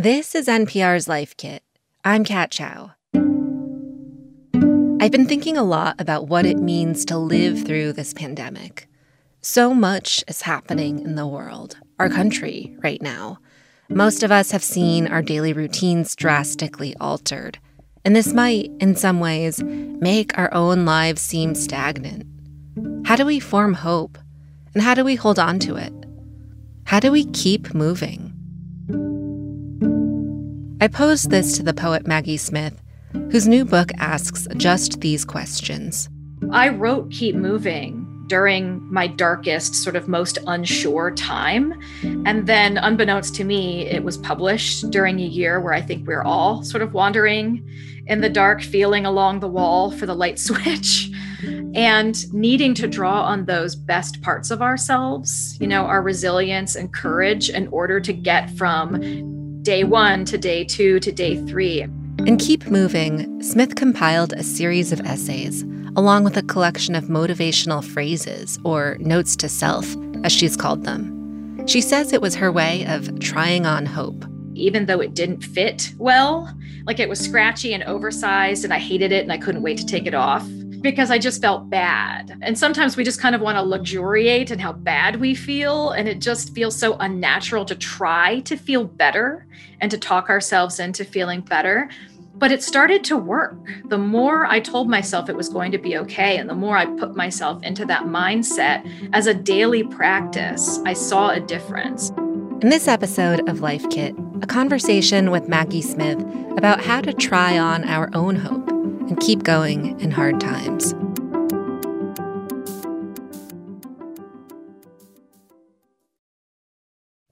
This is NPR's Life Kit. I'm Kat Chow. I've been thinking a lot about what it means to live through this pandemic. So much is happening in the world, our country, right now. Most of us have seen our daily routines drastically altered, and this might, in some ways, make our own lives seem stagnant. How do we form hope? And how do we hold on to it? How do we keep moving? I posed this to the poet Maggie Smith, whose new book asks just these questions. I wrote Keep Moving during my darkest, sort of most unsure time. And then, unbeknownst to me, it was published during a year where I think we're all sort of wandering in the dark, feeling along the wall for the light switch and needing to draw on those best parts of ourselves, you know, our resilience and courage in order to get from day one to day two to day three. And Keep Moving, Smith compiled a series of essays, along with a collection of motivational phrases, or notes to self, as she's called them. She says it was her way of trying on hope. Even though it didn't fit well, like it was scratchy and oversized, and I hated it and I couldn't wait to take it off because I just felt bad. And sometimes we just kind of want to luxuriate in how bad we feel. And it just feels so unnatural to try to feel better and to talk ourselves into feeling better. But it started to work. The more I told myself it was going to be okay, and the more I put myself into that mindset as a daily practice, I saw a difference. In this episode of Life Kit, a conversation with Maggie Smith about how to try on our own hope and keep going in hard times.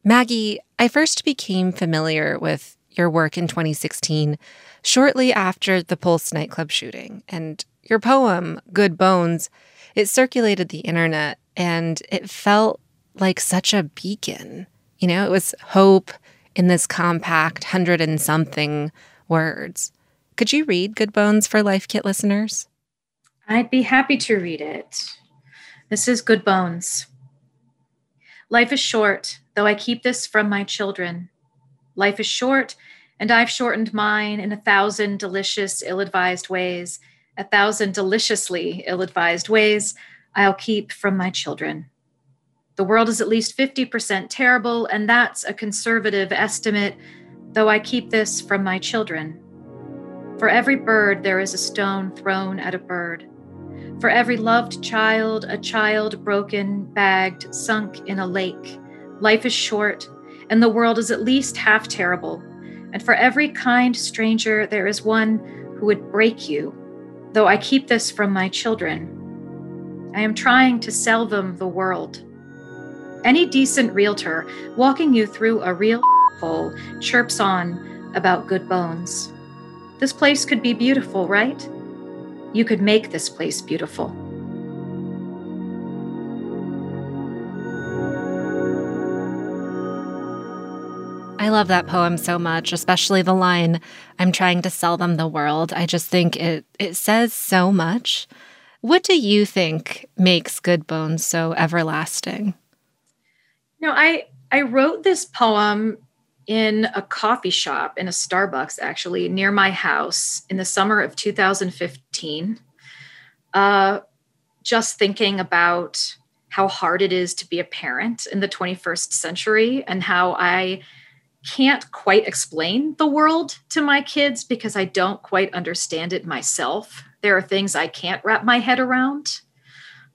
Maggie, I first became familiar with your work in 2016, shortly after the Pulse nightclub shooting. And your poem, Good Bones, it circulated the internet and it felt like such a beacon. You know, it was hope in this compact hundred and something words. Could you read Good Bones for Life Kit listeners? I'd be happy to read it. This is Good Bones. Life is short, though I keep this from my children. Life is short, and I've shortened mine in a thousand delicious, ill advised ways. A thousand deliciously ill advised ways I'll keep from my children. The world is at least 50% terrible, and that's a conservative estimate, though I keep this from my children. For every bird, there is a stone thrown at a bird. For every loved child, a child broken, bagged, sunk in a lake. Life is short, and the world is at least half terrible. And for every kind stranger, there is one who would break you, though I keep this from my children. I am trying to sell them the world. Any decent realtor walking you through a real hole chirps on about good bones. This place could be beautiful, right? You could make this place beautiful. I love that poem so much, especially the line, I'm trying to sell them the world. I just think it it says so much. What do you think makes Good Bones so everlasting? No, I I wrote this poem in a coffee shop in a Starbucks, actually, near my house in the summer of 2015. Uh, just thinking about how hard it is to be a parent in the 21st century and how I can't quite explain the world to my kids because I don't quite understand it myself. There are things I can't wrap my head around.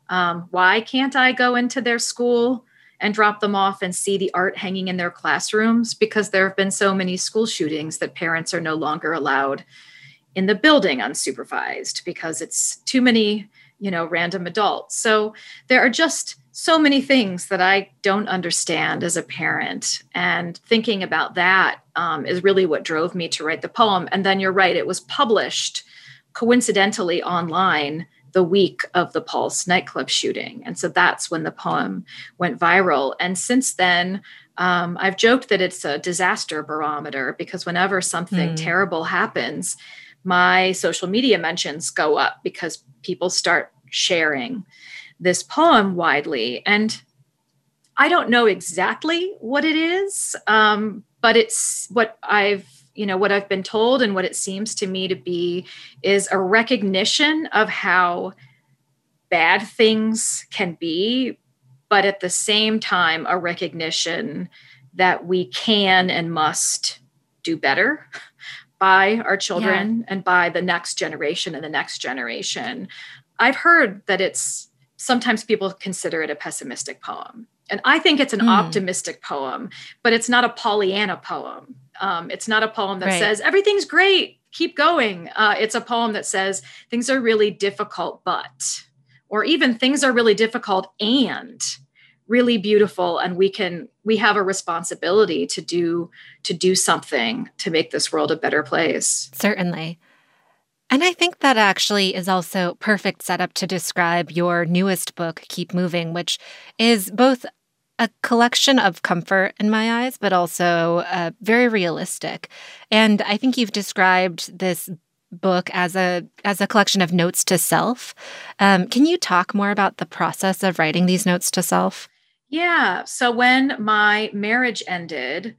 Um, why can't I go into their school? And drop them off and see the art hanging in their classrooms because there have been so many school shootings that parents are no longer allowed in the building unsupervised because it's too many you know random adults. So there are just so many things that i don't understand as a parent. And thinking about that um, is really what drove me to write the poem. And then you're right it was published coincidentally online the week of the Pulse nightclub shooting. And so that's when the poem went viral. And since then, um, I've joked that it's a disaster barometer because whenever something mm. terrible happens, my social media mentions go up because people start sharing this poem widely. And I don't know exactly what it is, um, but it's what I've you know what I've been told and what it seems to me to be is a recognition of how bad things can be, but at the same time, a recognition that we can and must do better by our children yeah. and by the next generation and the next generation. I've heard that it's sometimes people consider it a pessimistic poem. And I think it's an mm. optimistic poem, but it's not a Pollyanna poem. Um, it's not a poem that right. says everything's great, keep going. Uh, it's a poem that says things are really difficult, but or even things are really difficult and really beautiful and we can we have a responsibility to do to do something to make this world a better place certainly and i think that actually is also perfect setup to describe your newest book keep moving which is both a collection of comfort in my eyes but also uh, very realistic and i think you've described this book as a as a collection of notes to self. Um, can you talk more about the process of writing these notes to self? Yeah. So when my marriage ended,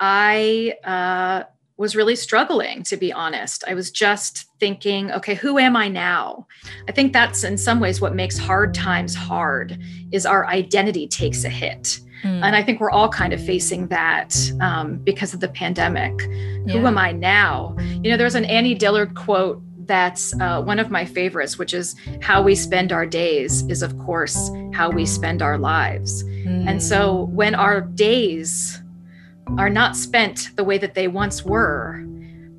I uh, was really struggling, to be honest. I was just thinking, okay, who am I now? I think that's in some ways what makes hard times hard is our identity takes a hit. Mm. And I think we're all kind of facing that um, because of the pandemic. Yeah. Who am I now? You know, there's an Annie Dillard quote that's uh, one of my favorites, which is how we spend our days is, of course, how we spend our lives. Mm. And so when our days are not spent the way that they once were,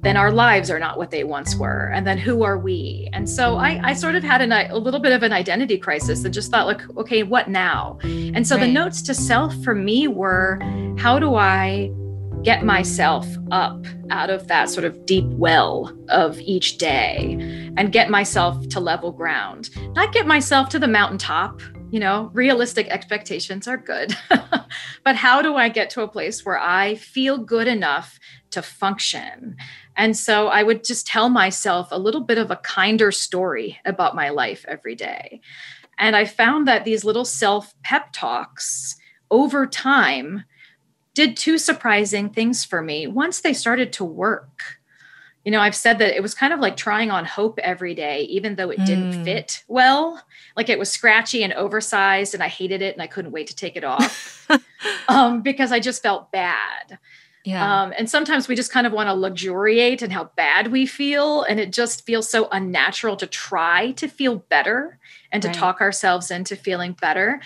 then our lives are not what they once were. And then who are we? And so I, I sort of had an, a little bit of an identity crisis and just thought, like, okay, what now? And so right. the notes to self for me were how do I get myself up out of that sort of deep well of each day and get myself to level ground, not get myself to the mountaintop. You know, realistic expectations are good. but how do I get to a place where I feel good enough to function? And so I would just tell myself a little bit of a kinder story about my life every day. And I found that these little self pep talks over time did two surprising things for me. Once they started to work, you know, I've said that it was kind of like trying on hope every day, even though it mm. didn't hmm. fit well. Like it was scratchy and oversized, and I hated it and I couldn't wait to take it off um, because I just felt bad. Yeah. Um, and sometimes we just kind of want to luxuriate in how bad we feel. And it just feels so unnatural to try to feel better and to right. talk ourselves into feeling better.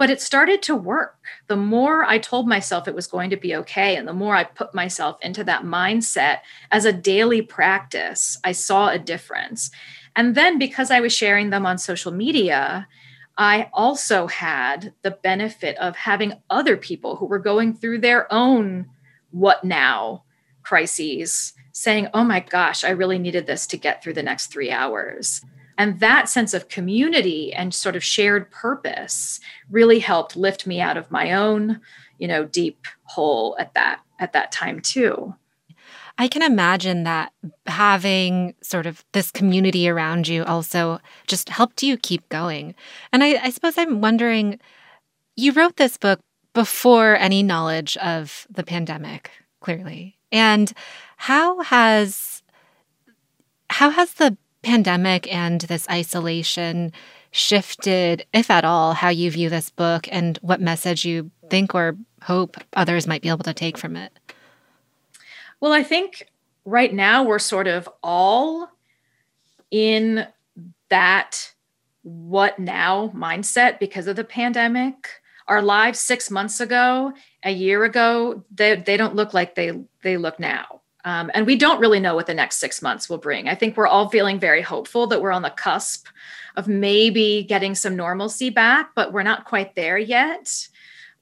But it started to work. The more I told myself it was going to be okay, and the more I put myself into that mindset as a daily practice, I saw a difference. And then because I was sharing them on social media, I also had the benefit of having other people who were going through their own what now crises, saying, oh my gosh, I really needed this to get through the next three hours. And that sense of community and sort of shared purpose really helped lift me out of my own, you know, deep hole at that at that time too. I can imagine that having sort of this community around you also just helped you keep going. And I, I suppose I'm wondering you wrote this book before any knowledge of the pandemic, clearly. And how has how has the pandemic and this isolation shifted, if at all, how you view this book and what message you think or hope others might be able to take from it? Well, I think right now we're sort of all in that what now mindset because of the pandemic our lives six months ago, a year ago, they, they don't look like they, they look now. Um, and we don't really know what the next six months will bring. I think we're all feeling very hopeful that we're on the cusp of maybe getting some normalcy back, but we're not quite there yet.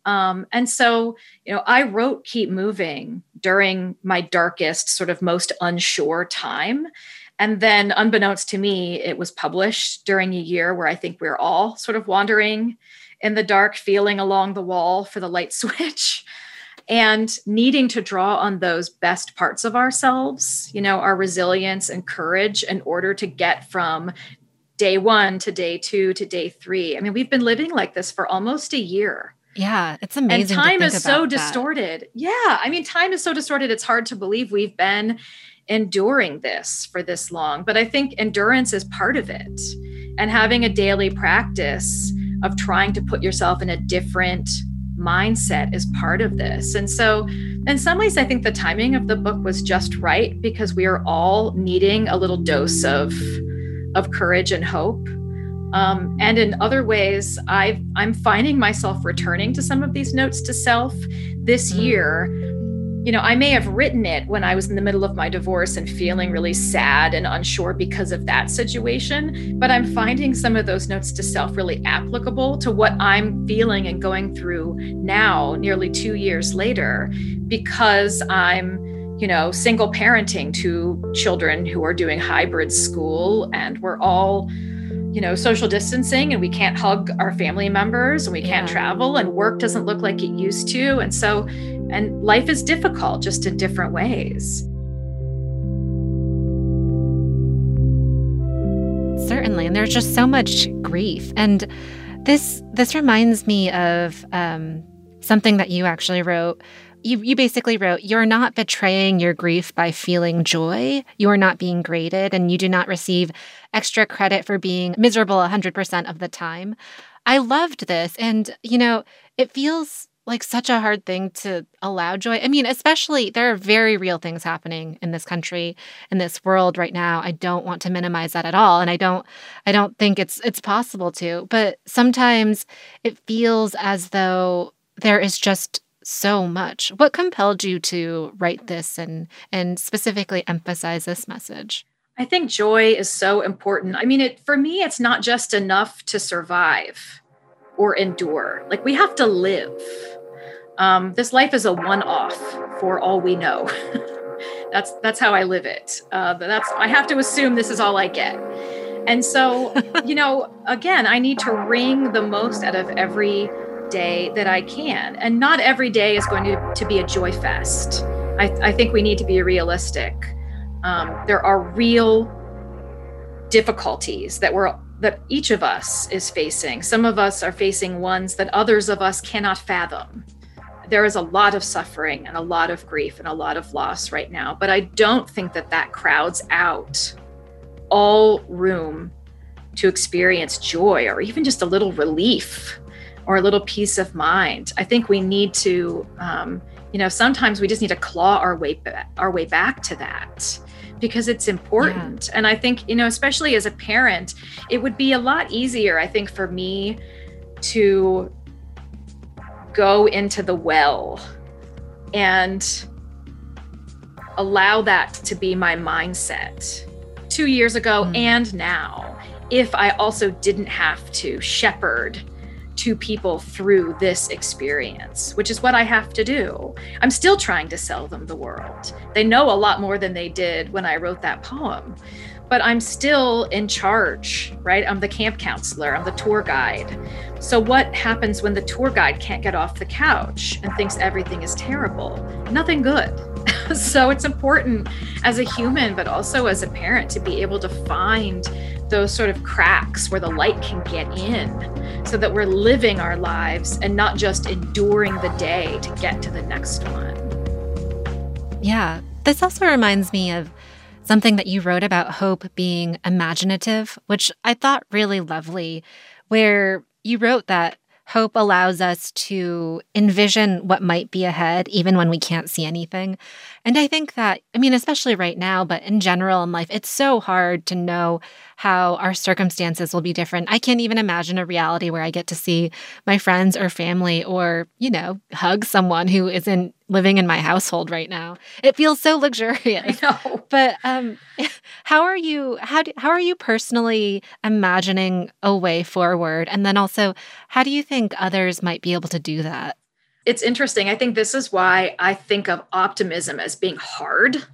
Um, and so, you know, I wrote Keep Moving during my darkest, sort of most unsure time. And then, unbeknownst to me, it was published during a year where I think we're all sort of wandering in the dark, feeling along the wall for the light switch and needing to draw on those best parts of ourselves, you know, our resilience and courage in order to get from day one to day two to day three. I mean, we've been living like this for almost a year. Yeah, it's amazing. And time is so that. distorted. Yeah, I mean, time is so distorted. It's hard to believe we've been enduring this for this long. But I think endurance is part of it. And having a daily practice of trying to put yourself in a different mindset is part of this. And so, in some ways, I think the timing of the book was just right because we are all needing a little dose of, of courage and hope. Um, and in other ways, i I'm finding myself returning to some of these notes to self this mm. year you know, I may have written it when I was in the middle of my divorce and feeling really sad and unsure because of that situation. But I'm finding some of those notes to self really applicable to what I'm feeling and going through now, nearly two years later, because I'm you know, single parenting two children who are doing hybrid school, and we're all, you know, social distancing and we can't hug our family members and we can't yeah. travel and work doesn't look like it used to. And so and life is difficult just in different ways. Certainly. And there's just so much grief. And this this reminds me of um, something that you actually wrote. You, you basically wrote, You're not betraying your grief by feeling joy. You are not being graded, and you do not receive extra credit for being miserable 100% of the time. I loved this. And, you know, it feels like such a hard thing to allow joy. I mean, especially there are very real things happening in this country, in this world right now. I don't want to minimize that at all, and I don't I don't think it's it's possible to. But sometimes it feels as though there is just so much. What compelled you to write this and and specifically emphasize this message? I think joy is so important. I mean, it for me it's not just enough to survive or endure. Like we have to live um, this life is a one-off for all we know. that's that's how I live it. Uh, that's I have to assume this is all I get. And so, you know, again, I need to wring the most out of every day that I can. And not every day is going to, to be a joy fest. I, I think we need to be realistic. Um, there are real difficulties that we're that each of us is facing. Some of us are facing ones that others of us cannot fathom there is a lot of suffering and a lot of grief and a lot of loss right now. But I don't think that that crowds out all room to experience joy or even just a little relief or a little peace of mind. I think we need to, um, you know, sometimes we just need to claw our way back, our way back to that because it's important. Yeah. And I think, you know, especially as a parent, it would be a lot easier, I think, for me to go into the well and allow that to be my mindset two years ago mm. and now if I also didn't have to shepherd two people through this experience, which is what I have to do. I'm still trying to sell them the world. They know a lot more than they did when I wrote that poem but I'm still in charge, right? I'm the camp counselor, I'm the tour guide. So, what happens when the tour guide can't get off the couch and thinks everything is terrible? Nothing good. so, it's important as a human, but also as a parent to be able to find those sort of cracks where the light can get in so that we're living our lives and not just enduring the day to get to the next one. Yeah. This also reminds me of something that you wrote about hope being imaginative, which I thought really lovely, where you wrote that hope allows us to envision what might be ahead, even when we can't see anything. And I think that, I mean, especially right now, but in general in life, it's so hard to know how our circumstances will be different. I can't even imagine a reality where I get to see my friends or family or, you know, hug someone who isn't living in my household right now. It feels so luxurious. I know. But um how are you how do, how are you personally imagining a way forward and then also how do you think others might be able to do that? It's interesting. I think this is why I think of optimism as being hard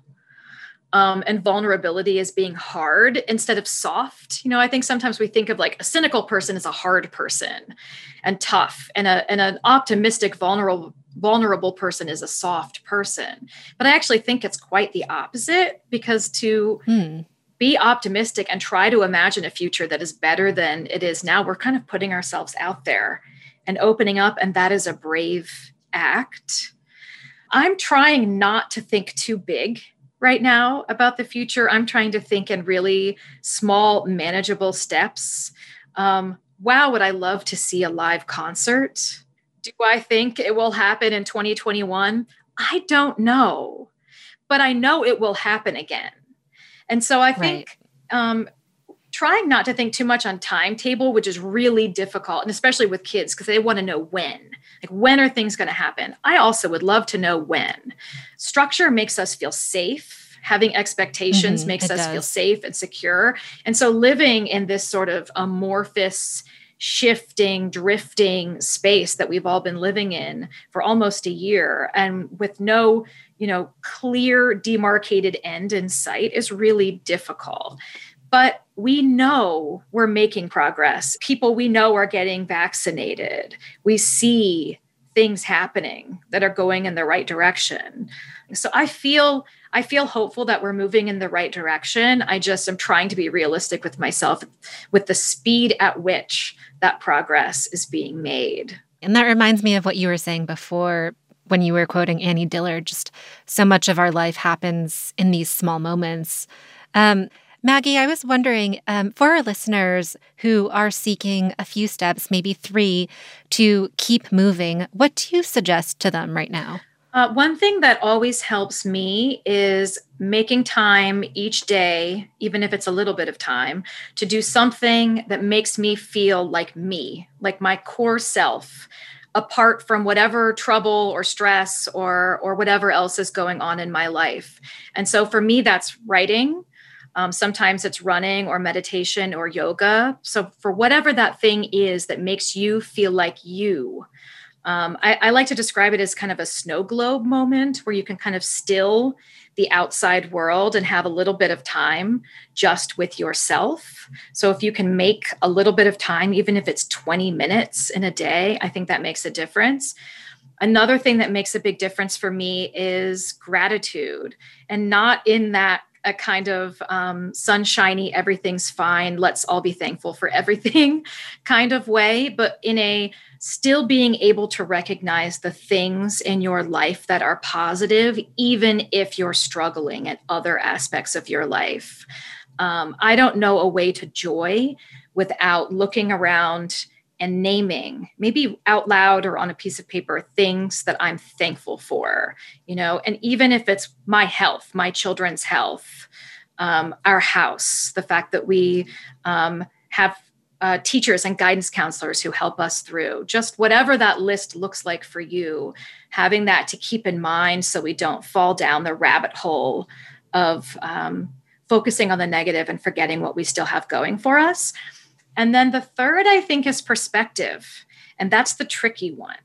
um, and vulnerability as being hard instead of soft. You know, I think sometimes we think of like a cynical person as a hard person and tough, and a and an optimistic, vulnerable vulnerable person is a soft person. But I actually think it's quite the opposite because to hmm. be optimistic and try to imagine a future that is better than it is now, we're kind of putting ourselves out there and opening up, and that is a brave act. I'm trying not to think too big right now about the future. I'm trying to think in really small, manageable steps. Um, wow, would I love to see a live concert? Do I think it will happen in 2021? I don't know, but I know it will happen again. And so I think right. um, trying not to think too much on timetable, which is really difficult, and especially with kids because they want to know when. Like, when are things going to happen? I also would love to know when. Structure makes us feel safe. Having expectations mm-hmm, makes us does. feel safe and secure. And so, living in this sort of amorphous, shifting, drifting space that we've all been living in for almost a year and with no you know clear demarcated end in sight is really difficult but we know we're making progress. People we know are getting vaccinated. We see things happening that are going in the right direction. So I feel I feel hopeful that we're moving in the right direction. I just am trying to be realistic with myself with the speed at which that progress is being made. And that reminds me of what you were saying before when you were quoting Annie Dillard. Just so much of our life happens in these small moments. Um, Maggie, I was wondering um, for our listeners who are seeking a few steps, maybe three, to keep moving, what do you suggest to them right now? Uh, one thing that always helps me is making time each day, even if it's a little bit of time, to do something that makes me feel like me, like my core self apart from whatever trouble or stress or or whatever else is going on in my life and so for me that's writing um, sometimes it's running or meditation or yoga. So, for whatever that thing is that makes you feel like you, um, I, I, like to describe it as kind of a snow globe moment where you can kind of still the outside world and have a little bit of time just with yourself. So, if you can make a little bit of time, even if it's 20 minutes in a day, I think that makes a difference. Another thing that makes a big difference for me is gratitude and not in that a kind of um, sunshiny, everything's fine, let's all be thankful for everything kind of way, but in a still being able to recognize the things in your life that are positive, even if you're struggling at other aspects of your life. Um, I don't know a way to joy without looking around and naming maybe out loud or on a piece of paper things that i'm thankful for you know? And even if it's my health my children's health um, our house the fact that we um, have uh, teachers and guidance counselors who help us through just whatever that list looks like for you having that to keep in mind so we don't fall down the rabbit hole of um, focusing on the negative and forgetting what we still have going for us and then the third, I think, is perspective. And that's the tricky one.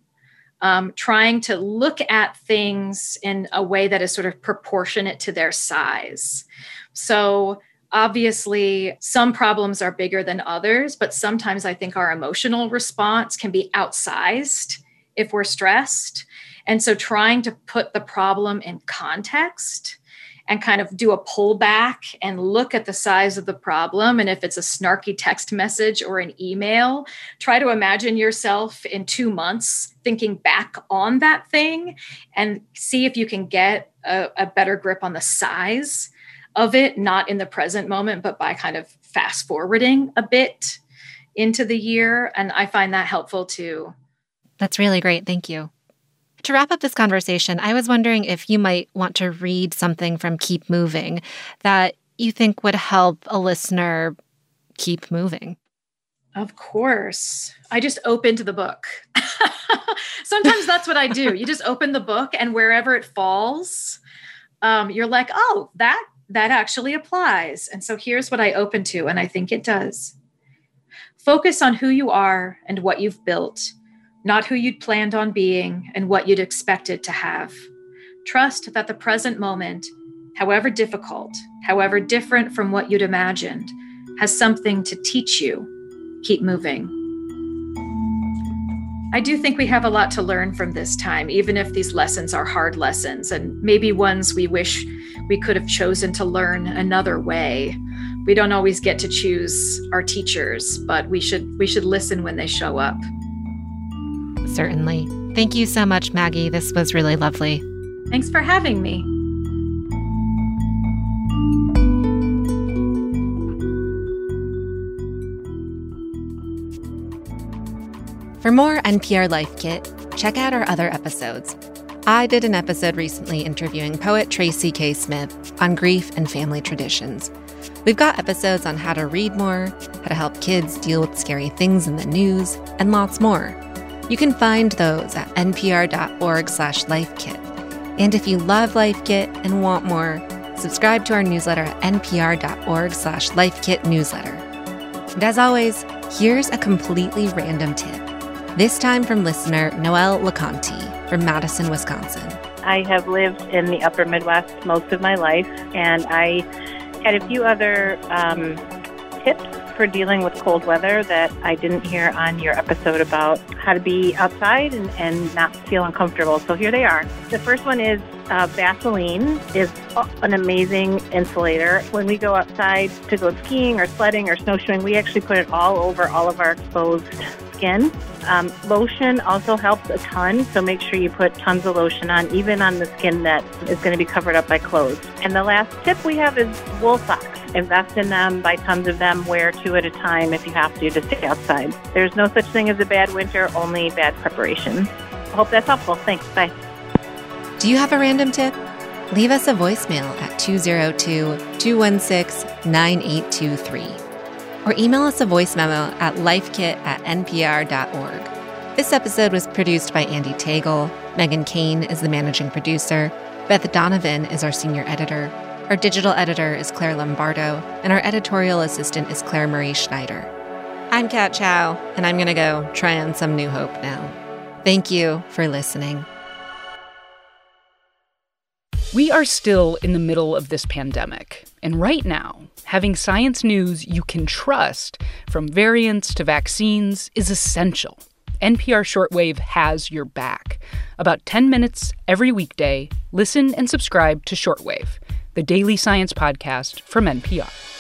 Um, trying to look at things in a way that is sort of proportionate to their size. So, obviously, some problems are bigger than others, but sometimes I think our emotional response can be outsized if we're stressed. And so, trying to put the problem in context and kind of do a pullback and look at the size of the problem. And if it's a snarky text message or an email, try to imagine yourself in two months thinking back on that thing and see if you can get a, a better grip on the size of it, not in the present moment, but by kind of fast forwarding a bit into the year. And I find that helpful too. That's really great. Thank you. To wrap up this conversation, I was wondering if you might want to read something from Keep Moving that you think would help a listener keep moving. Of course. I just opened the book. Sometimes that's what I do. You just open the book and wherever it falls, um, you're like, oh, that that actually applies. And so here's what I open to, and I think it does. Focus on who you are and what you've built not who you'd planned on being and what you'd expected to have. Trust that the present moment, however difficult, however different from what you'd imagined, has something to teach you. Keep moving. I do think we have a lot to learn from this time, even if these lessons are hard lessons and maybe ones we wish we could have chosen to learn another way. We don't always get to choose our teachers, but we should we should listen when they show up. Certainly. Thank you so much, Maggie. This was really lovely. Thanks for having me. For more NPR Life Kit, check out our other episodes. I did an episode recently interviewing poet Tracy K. Smith on grief and family traditions. We've got episodes on how to read more, how to help kids deal with scary things in the news, and lots more. You can find those at npr.org slash lifekit. And if you love Life Kit and want more, subscribe to our newsletter at npr.org slash lifekit newsletter. And as always, here's a completely random tip. This time from listener Noelle LeConte from Madison, Wisconsin. I have lived in the upper Midwest most of my life, and I had a few other um, tips for dealing with cold weather that I didn't hear on your episode about how to be outside and, and not feel uncomfortable. So here they are. The first one is uh, Vaseline is an amazing insulator. When we go outside to go skiing or sledding or snowshoeing, we actually put it all over all of our exposed skin. Um, lotion also helps a ton, so make sure you put tons of lotion on, even on the skin that is going to be covered up by clothes. And the last tip we have is wool socks. Invest in them, buy tons of them, wear two at a time if you have to to stay outside. There's no such thing as a bad winter, only bad preparation. I hope that's helpful. Thanks. Bye. Do you have a random tip? Leave us a voicemail at 202 216 9823 or email us a voice memo at lifekit at npr.org. This episode was produced by Andee Tagle. Meghan Keane is the managing producer. Beth Donovan is our senior editor. Our digital editor is Clare Lombardo, and our editorial assistant is Clare Marie Schneider. I'm Kat Chow, and I'm going to go try on some New Hope now. Thank you for listening. We are still in the middle of this pandemic. And right now, having science news you can trust, from variants to vaccines, is essential. NPR Shortwave has your back. About 10 minutes every weekday, listen and subscribe to Shortwave, the daily science podcast from NPR.